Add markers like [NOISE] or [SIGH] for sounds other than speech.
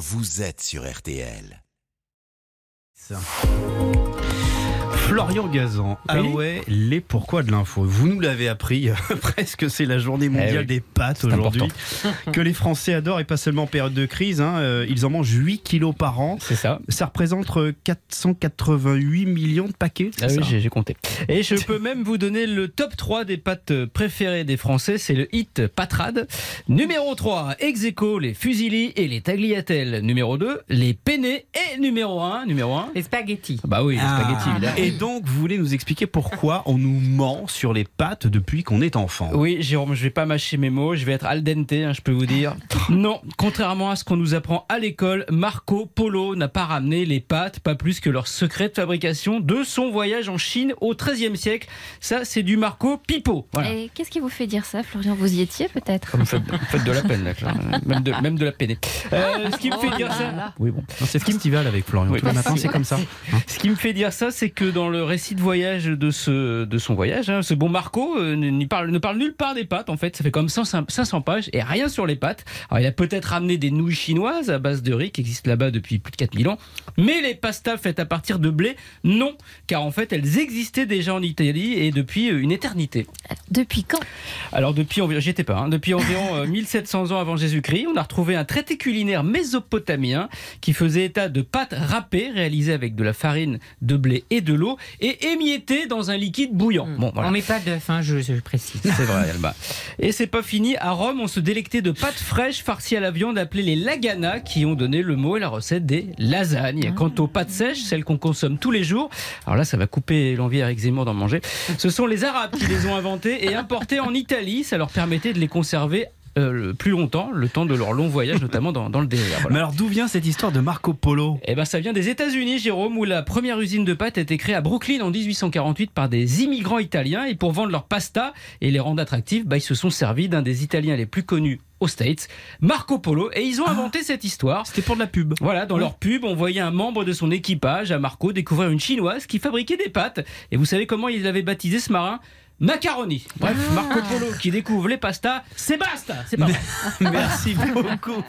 vous êtes sur RTL. Florian Gazan. Ah Oui. ouais, les pourquoi de l'info. Vous nous l'avez appris, [LAUGHS] presque c'est la journée mondiale Eh oui. des pâtes aujourd'hui. [LAUGHS] que les Français adorent et pas seulement en période de crise. hein, euh, ils en mangent 8 kilos par an. C'est ça. Ça représente euh, 488 millions de paquets. Ah oui, ça j'ai j'ai compté. Et je peux [LAUGHS] même vous donner le top 3 des pâtes préférées des Français. C'est le hit patrade. Numéro 3, ex aequo, les fusilli et les tagliatelles. Numéro 2, les penne. Et numéro 1, numéro 1. Les spaghettis. Bah oui, les Ah. spaghettis. Et donc, vous voulez nous expliquer pourquoi on nous ment sur les pâtes depuis qu'on est enfant Oui, Jérôme, je vais pas mâcher mes mots, je vais être al dente, hein, je peux vous dire. Non, contrairement à ce qu'on nous apprend à l'école, Marco Polo n'a pas ramené les pâtes, pas plus que leur secret de fabrication de son voyage en Chine au XIIIe siècle. Ça, c'est du Marco Pipo. Voilà. Et qu'est-ce qui vous fait dire ça, Florian? Vous y étiez peut-être? Vous faites, vous faites de la peine, là, Claire. [LAUGHS] même, de, même de la peine. Euh, ce qui me fait dire ça. Oui, bon. C'est festival avec Florian. Oui. C'est comme ça. [LAUGHS] Ce qui me fait dire ça, c'est que dans le récit de voyage de, ce, de son voyage, hein, ce bon Marco euh, n'y parle, ne parle nulle part des pâtes, en fait. Ça fait comme 100 500 pages et rien sur les pâtes. Alors, il a peut-être ramené des nouilles chinoises à base de riz qui existent là-bas depuis plus de 4000 ans. Mais les pastas faites à partir de blé, non. Car en fait, elles existaient déjà en Italie et depuis euh, une éternité. Depuis quand? Alors depuis environ, j'y étais pas, hein, depuis environ euh, [LAUGHS] 1700 ans avant Jésus-Christ, on a retrouvé un traité culinaire mésopotamien qui faisait état de pâtes râpées réalisées avec de la farine, de blé et de l'eau et émiettées dans un liquide bouillant. Bon, voilà. On met pas d'œuf, hein, je, je précise. C'est vrai, Alba. Et c'est pas fini. À Rome, on se délectait de pâtes fraîches farcies à la viande appelées les lagana qui ont donné le mot et la recette des lasagnes. Quant aux pâtes sèches, celles qu'on consomme tous les jours, alors là, ça va couper l'envie à Eric d'en manger. Ce sont les Arabes qui les ont inventées et importées en Italie. Ça leur permettait de les conserver euh, plus longtemps, le temps de leur long voyage, notamment dans, dans le désert. Voilà. Mais alors, d'où vient cette histoire de Marco Polo? Eh ben, ça vient des États-Unis, Jérôme, où la première usine de pâtes a été créée à Brooklyn en 1848 par des immigrants italiens. Et pour vendre leur pasta et les rendre attractifs, bah, ils se sont servis d'un des Italiens les plus connus aux States, Marco Polo. Et ils ont inventé cette histoire. C'était pour de la pub. Voilà, dans leur pub, on voyait un membre de son équipage, à Marco, découvrir une chinoise qui fabriquait des pâtes. Et vous savez comment ils avaient baptisé ce marin? Macaroni. Bref, Marco Polo qui découvre les pastas, c'est basta. C'est pas. [LAUGHS] Merci beaucoup.